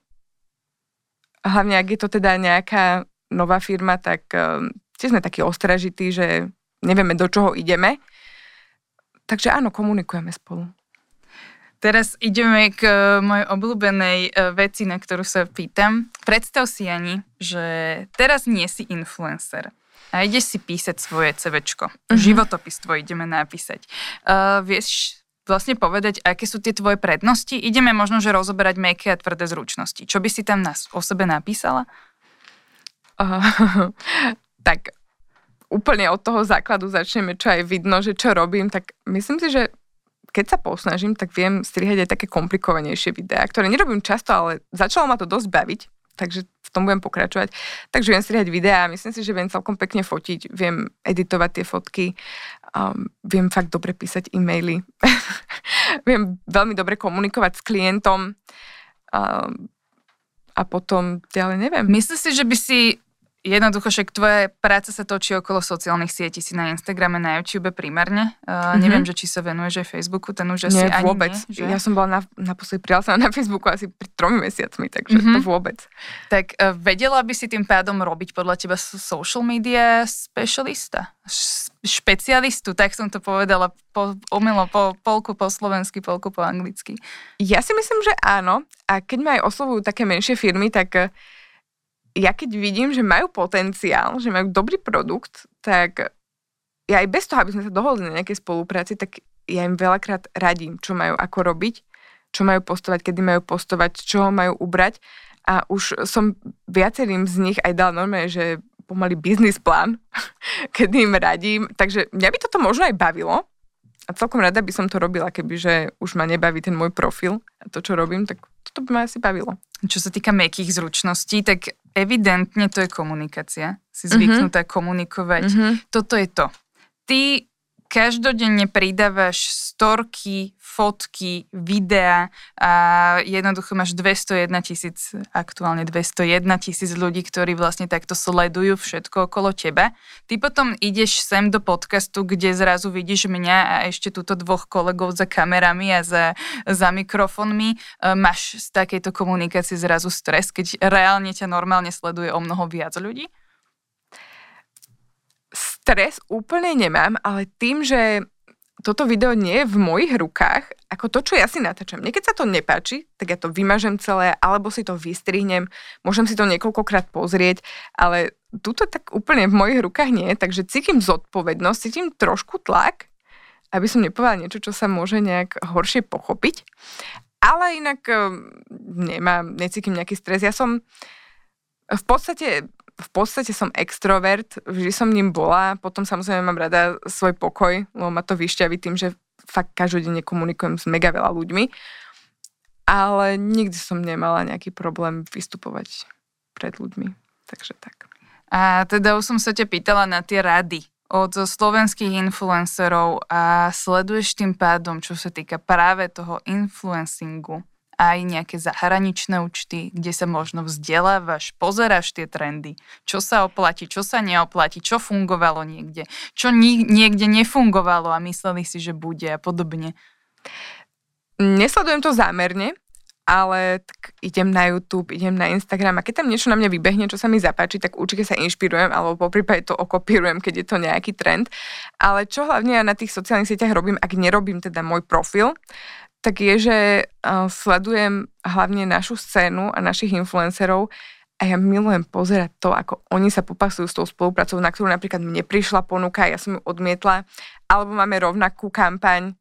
hlavne ak je to teda nejaká nová firma, tak tiež sme takí ostražití, že nevieme, do čoho ideme. Takže áno, komunikujeme spolu. Teraz ideme k e, mojej obľúbenej e, veci, na ktorú sa pýtam. Predstav si, Ani, že teraz nie si influencer a ideš si písať svoje CVčko. Uh-huh. Životopis tvoj ideme napísať. Uh, vieš vlastne povedať, aké sú tie tvoje prednosti? Ideme možno, že rozoberať meké a tvrdé zručnosti. Čo by si tam nás o sebe napísala? Uh, tak úplne od toho základu začneme, čo aj vidno, že čo robím, tak myslím si, že keď sa posnažím, tak viem strihať aj také komplikovanejšie videá, ktoré nerobím často, ale začalo ma to dosť baviť, takže v tom budem pokračovať. Takže viem strihať videá, myslím si, že viem celkom pekne fotiť, viem editovať tie fotky, um, viem fakt dobre písať e-maily, viem veľmi dobre komunikovať s klientom um, a potom ďalej neviem. Myslíš si, že by si jednoducho, však tvoja práca sa točí okolo sociálnych sietí, si na Instagrame, na YouTube primárne. Uh, mm-hmm. Neviem, že či sa venuješ aj Facebooku, ten už asi nie, ani vôbec. nie. Že? Ja som bola na, naposledy prihlásená na Facebooku asi pri tromi mesiacmi, takže mm-hmm. to vôbec. Tak uh, vedela by si tým pádom robiť podľa teba social media specialista? Špecialistu, tak som to povedala po, umelo po polku po slovensky, polku po anglicky. Ja si myslím, že áno. A keď ma aj oslovujú také menšie firmy, tak ja keď vidím, že majú potenciál, že majú dobrý produkt, tak ja aj bez toho, aby sme sa dohodli na nejakej spolupráci, tak ja im veľakrát radím, čo majú ako robiť, čo majú postovať, kedy majú postovať, čo majú ubrať. A už som viacerým z nich aj dal normálne, že pomaly biznis plán, kedy im radím. Takže mňa by toto možno aj bavilo. A celkom rada by som to robila, kebyže už ma nebaví ten môj profil a to, čo robím, tak toto by ma asi bavilo. Čo sa týka mekých zručností, tak evidentne to je komunikácia. Si zvyknutá mm-hmm. komunikovať. Mm-hmm. Toto je to. Ty každodenne pridávaš storky, fotky, videá a jednoducho máš 201 tisíc, aktuálne 201 tisíc ľudí, ktorí vlastne takto sledujú všetko okolo teba. Ty potom ideš sem do podcastu, kde zrazu vidíš mňa a ešte túto dvoch kolegov za kamerami a za, za mikrofónmi. E, máš z takejto komunikácie zrazu stres, keď reálne ťa normálne sleduje o mnoho viac ľudí? Stres úplne nemám, ale tým, že toto video nie je v mojich rukách, ako to, čo ja si natáčam. Niekedy sa to nepáči, tak ja to vymažem celé, alebo si to vystrihnem, môžem si to niekoľkokrát pozrieť, ale tuto tak úplne v mojich rukách nie, takže cítim zodpovednosť, cítim trošku tlak, aby som nepovedala niečo, čo sa môže nejak horšie pochopiť. Ale inak ehm, nemám, necítim nejaký stres. Ja som v podstate v podstate som extrovert, vždy som ním bola, potom samozrejme mám rada svoj pokoj, lebo ma to vyšťaví tým, že fakt každodenne komunikujem s mega veľa ľuďmi, ale nikdy som nemala nejaký problém vystupovať pred ľuďmi, takže tak. A teda už som sa ťa pýtala na tie rady od slovenských influencerov a sleduješ tým pádom, čo sa týka práve toho influencingu, aj nejaké zahraničné účty, kde sa možno vzdelávaš, pozeráš tie trendy, čo sa oplatí, čo sa neoplatí, čo fungovalo niekde, čo ni- niekde nefungovalo a mysleli si, že bude a podobne. Nesledujem to zámerne, ale tak idem na YouTube, idem na Instagram a keď tam niečo na mňa vybehne, čo sa mi zapáči, tak určite sa inšpirujem alebo po prípade to okopírujem, keď je to nejaký trend. Ale čo hlavne ja na tých sociálnych sieťach robím, ak nerobím teda môj profil, tak je, že sledujem hlavne našu scénu a našich influencerov a ja milujem pozerať to, ako oni sa popasujú s tou spoluprácou, na ktorú napríklad mne prišla ponuka, ja som ju odmietla, alebo máme rovnakú kampaň,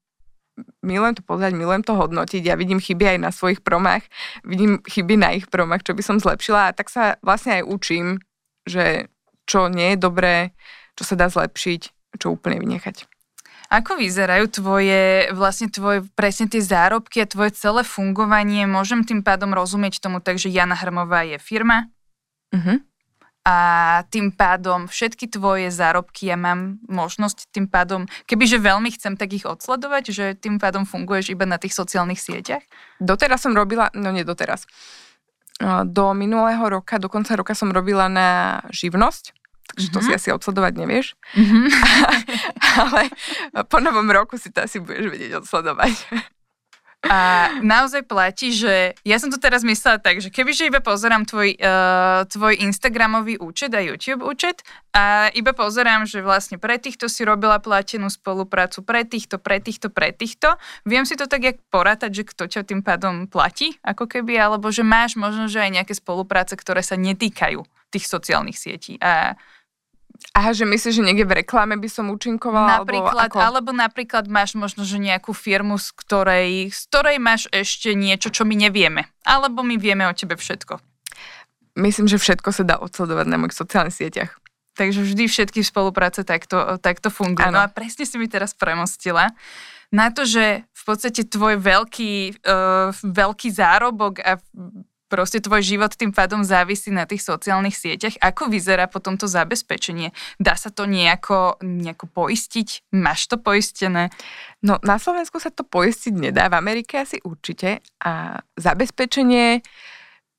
milujem to pozerať, milujem to hodnotiť, ja vidím chyby aj na svojich promách, vidím chyby na ich promách, čo by som zlepšila a tak sa vlastne aj učím, že čo nie je dobré, čo sa dá zlepšiť, čo úplne vynechať. Ako vyzerajú tvoje, vlastne tvoje, presne tie zárobky a tvoje celé fungovanie? Môžem tým pádom rozumieť tomu tak, že Jana Hrmová je firma? Uh-huh. A tým pádom všetky tvoje zárobky ja mám možnosť tým pádom, kebyže veľmi chcem, tak ich odsledovať, že tým pádom funguješ iba na tých sociálnych sieťach? Doteraz som robila, no nie doteraz, do minulého roka, do konca roka som robila na živnosť, takže mm-hmm. to si mhm. asi odsledovať nevieš. Mm-hmm. Ale po novom roku si to asi budeš vedieť odsledovať. A naozaj platí, že ja som to teraz myslela tak, že kebyže iba pozerám tvoj, uh, tvoj Instagramový účet a YouTube účet a iba pozerám, že vlastne pre týchto si robila platenú spoluprácu, pre týchto, pre týchto, pre týchto, viem si to tak jak porátať, že kto ťa tým pádom platí, ako keby, alebo že máš možno, že aj nejaké spolupráce, ktoré sa netýkajú tých sociálnych sietí. A Aha, že myslíš, že niekde v reklame by som účinkovala? Napríklad, alebo, ako? alebo napríklad máš možno, že nejakú firmu, z ktorej, z ktorej máš ešte niečo, čo my nevieme. Alebo my vieme o tebe všetko. Myslím, že všetko sa dá odsledovať na mojich sociálnych sieťach. Takže vždy všetky spolupráce takto, takto fungujú. Ano. No a presne si mi teraz premostila na to, že v podstate tvoj veľký, uh, veľký zárobok a proste tvoj život tým pádom závisí na tých sociálnych sieťach. Ako vyzerá potom to zabezpečenie? Dá sa to nejako, nejako poistiť? Máš to poistené? No na Slovensku sa to poistiť nedá, v Amerike asi určite. A zabezpečenie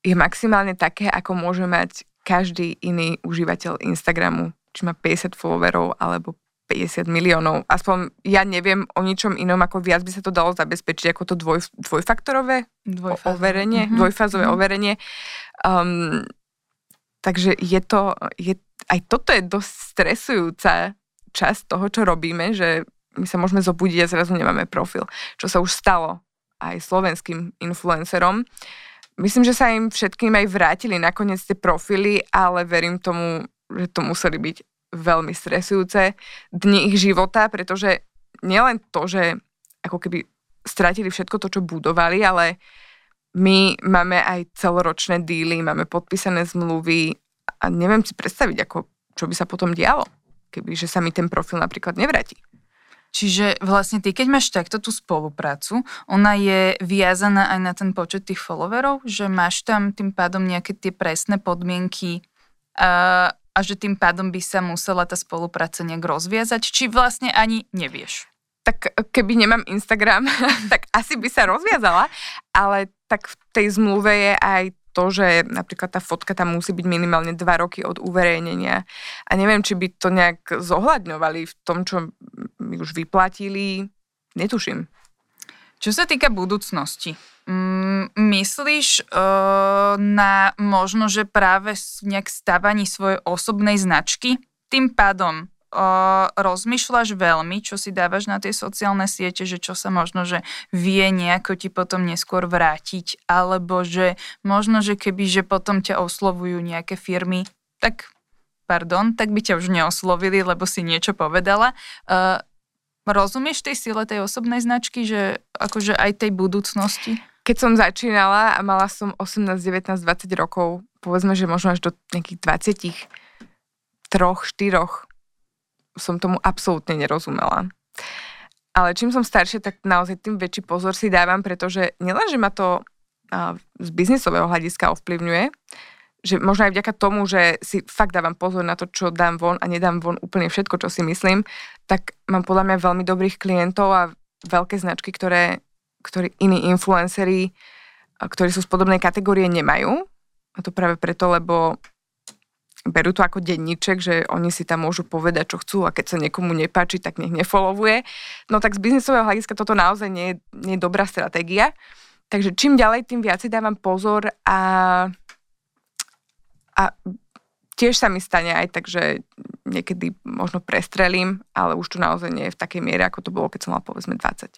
je maximálne také, ako môže mať každý iný užívateľ Instagramu, či má 50 followerov alebo 50 miliónov. Aspoň ja neviem o ničom inom, ako viac by sa to dalo zabezpečiť ako to dvoj, dvojfaktorové Dvojfázové. overenie, mm-hmm. dvojfázové mm-hmm. overenie. Um, takže je to, je, aj toto je dosť stresujúca časť toho, čo robíme, že my sa môžeme zobudiť a zrazu nemáme profil, čo sa už stalo aj slovenským influencerom. Myslím, že sa im všetkým aj vrátili nakoniec tie profily, ale verím tomu, že to museli byť veľmi stresujúce dni ich života, pretože nielen to, že ako keby stratili všetko to, čo budovali, ale my máme aj celoročné díly, máme podpísané zmluvy a neviem si predstaviť, ako, čo by sa potom dialo, keby že sa mi ten profil napríklad nevráti. Čiže vlastne ty, keď máš takto tú spoluprácu, ona je viazaná aj na ten počet tých followerov, že máš tam tým pádom nejaké tie presné podmienky uh, a že tým pádom by sa musela tá spolupráca nejak rozviazať, či vlastne ani nevieš? Tak keby nemám Instagram, tak asi by sa rozviazala, ale tak v tej zmluve je aj to, že napríklad tá fotka tam musí byť minimálne dva roky od uverejnenia. A neviem, či by to nejak zohľadňovali v tom, čo mi už vyplatili. Netuším. Čo sa týka budúcnosti, mm, myslíš uh, na možno, že práve nejak stavaní svojej osobnej značky? Tým pádom uh, rozmýšľaš veľmi, čo si dávaš na tie sociálne siete, že čo sa možno, že vie nejako ti potom neskôr vrátiť, alebo že možno, že keby, že potom ťa oslovujú nejaké firmy, tak pardon, tak by ťa už neoslovili, lebo si niečo povedala. Uh, Rozumieš tej sile tej osobnej značky, že akože aj tej budúcnosti? Keď som začínala a mala som 18, 19, 20 rokov, povedzme, že možno až do nejakých 20, troch, som tomu absolútne nerozumela. Ale čím som staršia, tak naozaj tým väčší pozor si dávam, pretože nielen, že ma to z biznisového hľadiska ovplyvňuje, že možno aj vďaka tomu, že si fakt dávam pozor na to, čo dám von a nedám von úplne všetko, čo si myslím, tak mám podľa mňa veľmi dobrých klientov a veľké značky, ktoré, ktorí iní influenceri, ktorí sú z podobnej kategórie, nemajú. A to práve preto, lebo berú to ako denníček, že oni si tam môžu povedať, čo chcú a keď sa niekomu nepáči, tak nech nefollowuje. No tak z biznisového hľadiska toto naozaj nie je, nie je dobrá stratégia. Takže čím ďalej, tým viac si dávam pozor a a tiež sa mi stane aj tak, že niekedy možno prestrelím, ale už to naozaj nie je v takej miere, ako to bolo, keď som mal povedzme 20.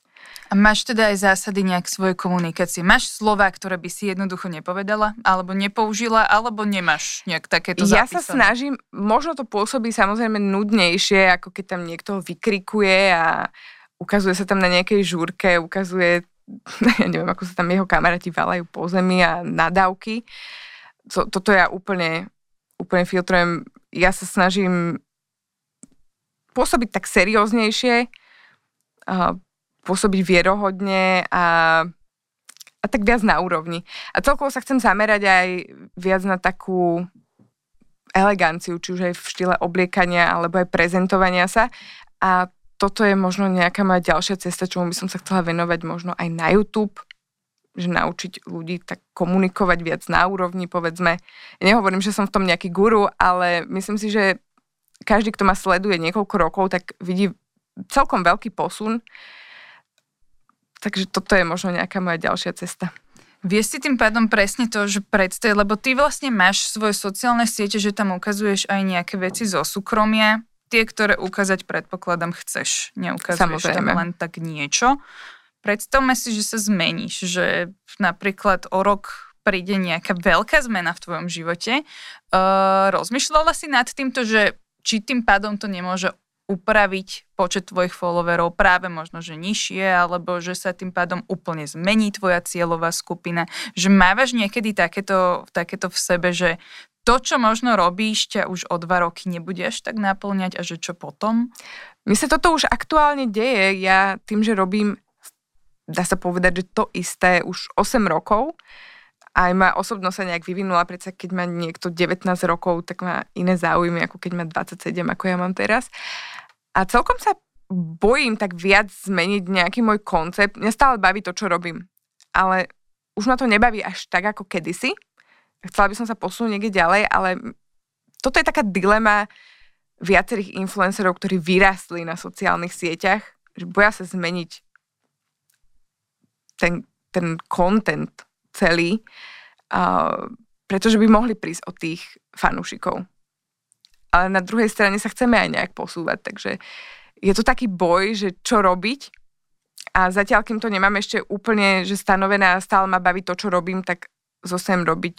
A máš teda aj zásady nejak svojej komunikácie? Máš slova, ktoré by si jednoducho nepovedala, alebo nepoužila, alebo nemáš nejak takéto Ja zapísané? sa snažím, možno to pôsobí samozrejme nudnejšie, ako keď tam niekto vykrikuje a ukazuje sa tam na nejakej žúrke, ukazuje, ja neviem, ako sa tam jeho kamaráti valajú po zemi a nadávky to, toto ja úplne, úplne filtrujem. Ja sa snažím pôsobiť tak serióznejšie, pôsobiť vierohodne a, a tak viac na úrovni. A celkovo sa chcem zamerať aj viac na takú eleganciu, či už aj v štýle obliekania alebo aj prezentovania sa. A toto je možno nejaká moja ďalšia cesta, čomu by som sa chcela venovať možno aj na YouTube, že naučiť ľudí tak komunikovať viac na úrovni, povedzme. Ja nehovorím, že som v tom nejaký guru, ale myslím si, že každý, kto ma sleduje niekoľko rokov, tak vidí celkom veľký posun. Takže toto je možno nejaká moja ďalšia cesta. Vieš si tým pádom presne to, že predstav, lebo ty vlastne máš svoje sociálne siete, že tam ukazuješ aj nejaké veci zo súkromia, tie, ktoré ukázať predpokladám chceš. Neukazuješ Samozrejme. tam len tak niečo. Predstavme si, že sa zmeníš, že napríklad o rok príde nejaká veľká zmena v tvojom živote. Uh, rozmýšľala si nad týmto, že či tým pádom to nemôže upraviť počet tvojich followerov práve možno, že nižšie, alebo že sa tým pádom úplne zmení tvoja cieľová skupina. Že mávaš niekedy takéto, takéto v sebe, že to, čo možno robíš, ťa už o dva roky nebudeš tak naplňať a že čo potom? Mne sa toto už aktuálne deje. Ja tým, že robím dá sa povedať, že to isté už 8 rokov. Aj moja osobnosť sa nejak vyvinula, predsa keď má niekto 19 rokov, tak má iné záujmy, ako keď má 27, ako ja mám teraz. A celkom sa bojím tak viac zmeniť nejaký môj koncept. Mňa stále baví to, čo robím. Ale už ma to nebaví až tak, ako kedysi. chcela by som sa posunúť niekde ďalej, ale toto je taká dilema viacerých influencerov, ktorí vyrastli na sociálnych sieťach, že boja sa zmeniť ten, ten content celý, uh, pretože by mohli prísť od tých fanúšikov. Ale na druhej strane sa chceme aj nejak posúvať, takže je to taký boj, že čo robiť a zatiaľ, kým to nemám ešte úplne že stanovené a stále ma baví to, čo robím, tak zostanem robiť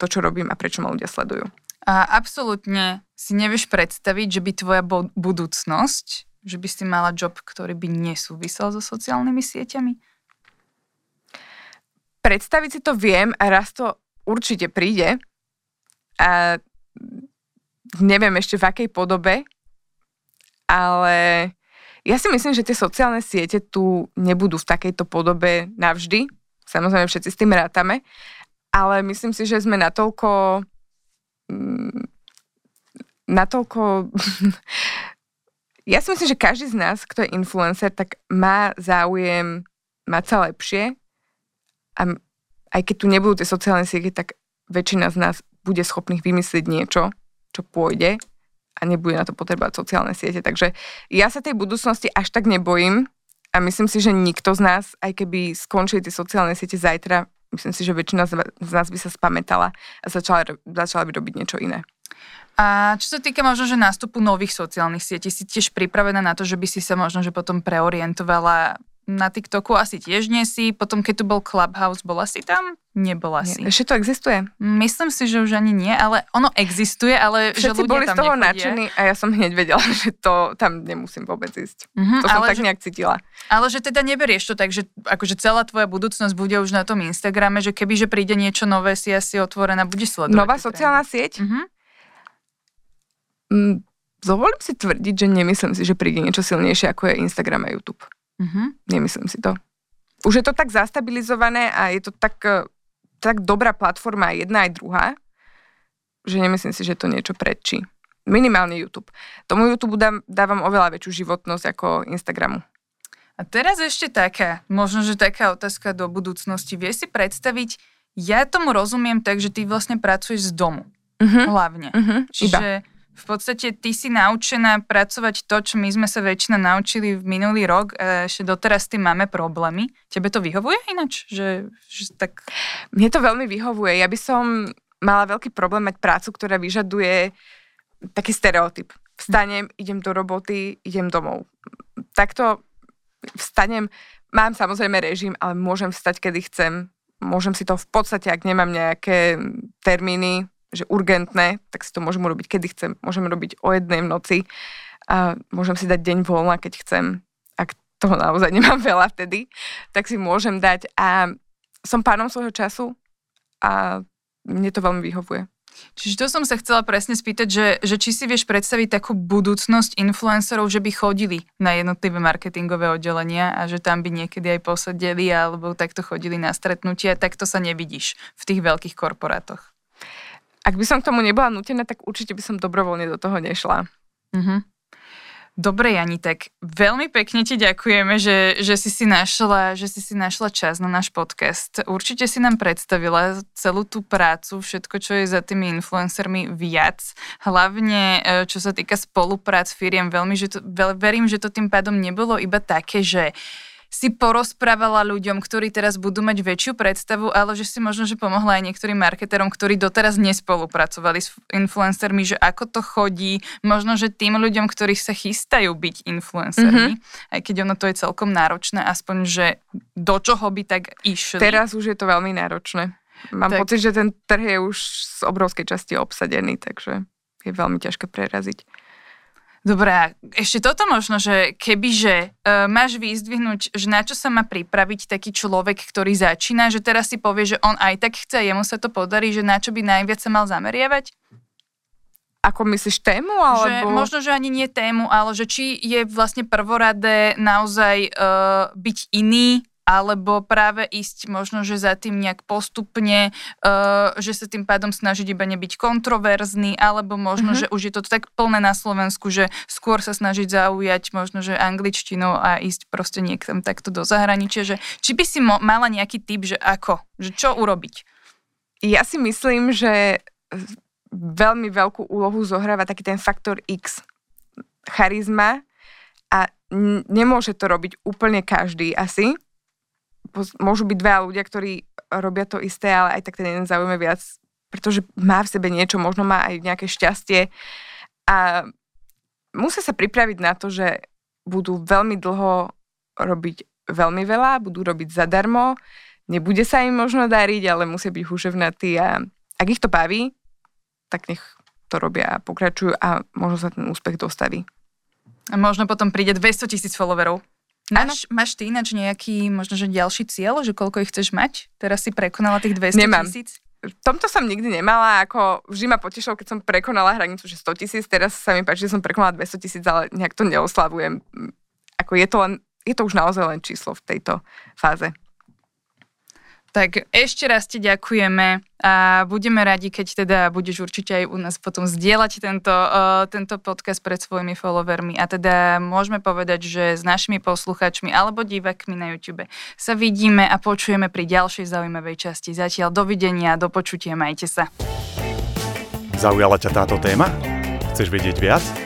to, čo robím a prečo ma ľudia sledujú. A absolútne si nevieš predstaviť, že by tvoja budúcnosť, že by si mala job, ktorý by nesúvisel so sociálnymi sieťami? Predstaviť si to viem a raz to určite príde. A neviem ešte v akej podobe, ale ja si myslím, že tie sociálne siete tu nebudú v takejto podobe navždy. Samozrejme, všetci s tým rátame, ale myslím si, že sme natoľko Mm, natoľko... ja si myslím, že každý z nás, kto je influencer, tak má záujem mať sa lepšie a aj keď tu nebudú tie sociálne siete, tak väčšina z nás bude schopných vymyslieť niečo, čo pôjde a nebude na to potrebovať sociálne siete. Takže ja sa tej budúcnosti až tak nebojím a myslím si, že nikto z nás, aj keby skončili tie sociálne siete zajtra, myslím si, že väčšina z nás by sa spamätala a začala, začala by robiť niečo iné. A čo sa týka možno, že nástupu nových sociálnych sietí, si tiež pripravená na to, že by si sa možno, že potom preorientovala na TikToku asi tiež nie si, potom keď tu bol Clubhouse, bola si tam? Nebola si. Ešte to existuje? Myslím si, že už ani nie, ale ono existuje, ale Všetci že ľudia boli tam z toho nechodia. nadšení a ja som hneď vedela, že to tam nemusím vôbec ísť. Mhm, To som tak že- nejak cítila. Ale že teda neberieš to tak, že akože celá tvoja budúcnosť bude už na tom Instagrame, že keby že príde niečo nové, si asi otvorená, budeš sledovať. Nová sociálna sieť? Mhm. Mm, Dovolím si tvrdiť, že nemyslím si, že príde niečo silnejšie ako je Instagram a YouTube. Mhm. Nemyslím si to. Už je to tak zastabilizované a je to tak, eh, tak dobrá platforma jedna aj druhá, že nemyslím si, že to niečo predčí. Minimálne YouTube. Tomu YouTube dám, dávam oveľa väčšiu životnosť ako Instagramu. A teraz ešte taká, možno, že taká otázka do budúcnosti. Vieš si predstaviť, ja tomu rozumiem tak, že ty vlastne pracuješ z domu. Uh-huh. Hlavne. Uh-huh. Iba. V podstate ty si naučená pracovať to, čo my sme sa väčšina naučili v minulý rok, a ešte doteraz s tým máme problémy. Tebe to vyhovuje ináč? Že, že tak... Mne to veľmi vyhovuje. Ja by som mala veľký problém mať prácu, ktorá vyžaduje taký stereotyp. Vstanem, idem do roboty, idem domov. Takto vstanem, mám samozrejme režim, ale môžem vstať, kedy chcem. Môžem si to v podstate, ak nemám nejaké termíny, že urgentné, tak si to môžem urobiť, kedy chcem. Môžem robiť o jednej v noci a môžem si dať deň voľna, keď chcem. Ak toho naozaj nemám veľa vtedy, tak si môžem dať. A som pánom svojho času a mne to veľmi vyhovuje. Čiže to som sa chcela presne spýtať, že, že či si vieš predstaviť takú budúcnosť influencerov, že by chodili na jednotlivé marketingové oddelenia a že tam by niekedy aj posedeli alebo takto chodili na stretnutia, tak to sa nevidíš v tých veľkých korporátoch. Ak by som k tomu nebola nutená, tak určite by som dobrovoľne do toho nešla. Mhm. Dobre, Jani, tak veľmi pekne ti ďakujeme, že, že, si si našla, že si si našla čas na náš podcast. Určite si nám predstavila celú tú prácu, všetko, čo je za tými influencermi viac. Hlavne, e, čo sa týka spoluprác firiem, veľmi, že to, veľ, verím, že to tým pádom nebolo iba také, že si porozprávala ľuďom, ktorí teraz budú mať väčšiu predstavu, ale že si možno, že pomohla aj niektorým marketerom, ktorí doteraz nespolupracovali s influencermi, že ako to chodí, možno, že tým ľuďom, ktorí sa chystajú byť influencermi, mm-hmm. aj keď ono to je celkom náročné, aspoň, že do čoho by tak išli. Teraz už je to veľmi náročné. Mám Tak- pocit, že ten trh je už z obrovskej časti obsadený, takže je veľmi ťažké preraziť. Dobre, a ešte toto možno, že kebyže uh, máš vyzdvihnúť, že na čo sa má pripraviť taký človek, ktorý začína, že teraz si povie, že on aj tak chce, jemu sa to podarí, že na čo by najviac sa mal zameriavať? Ako myslíš tému? Že Alebo... možno, že ani nie tému, ale že či je vlastne prvoradé naozaj uh, byť iný, alebo práve ísť možno, že za tým nejak postupne, uh, že sa tým pádom snažiť iba nebyť kontroverzný, alebo možno, Mhm. že už je to tak plné na Slovensku, že skôr sa snažiť zaujať možno, že angličtinou a ísť proste niekam takto do zahraničia, že či by si mo- mala nejaký typ, že ako, že čo urobiť? Ja si myslím, že veľmi veľkú úlohu zohráva taký ten faktor X. Charizma a nemôže to robiť úplne každý asi. Môžu byť dva ľudia, ktorí robia to isté, ale aj tak ten jeden zaujíme viac, pretože má v sebe niečo, možno má aj nejaké šťastie a musia sa pripraviť na to, že budú veľmi dlho robiť veľmi veľa, budú robiť zadarmo, nebude sa im možno dariť, ale musia byť húževnatí a ak ich to baví, tak nech to robia a pokračujú a možno sa ten úspech dostaví. A možno potom príde 200 tisíc followerov. Máš, máš ty ináč nejaký možno, že ďalší cieľ, že koľko ich chceš mať? Teraz si prekonala tých 200 Nemám. tisíc? V tomto som nikdy nemala, ako vždy ma potešilo, keď som prekonala hranicu, že 100 tisíc, teraz sa mi páči, že som prekonala 200 tisíc, ale nejak to neoslavujem. Ako je to len, je to už naozaj len číslo v tejto fáze. Tak ešte raz ti ďakujeme a budeme radi, keď teda budeš určite aj u nás potom zdieľať tento, uh, tento podcast pred svojimi followermi a teda môžeme povedať, že s našimi posluchačmi alebo divákmi na YouTube sa vidíme a počujeme pri ďalšej zaujímavej časti. Zatiaľ dovidenia, do počutia, majte sa. Zaujala ťa táto téma? Chceš vedieť viac?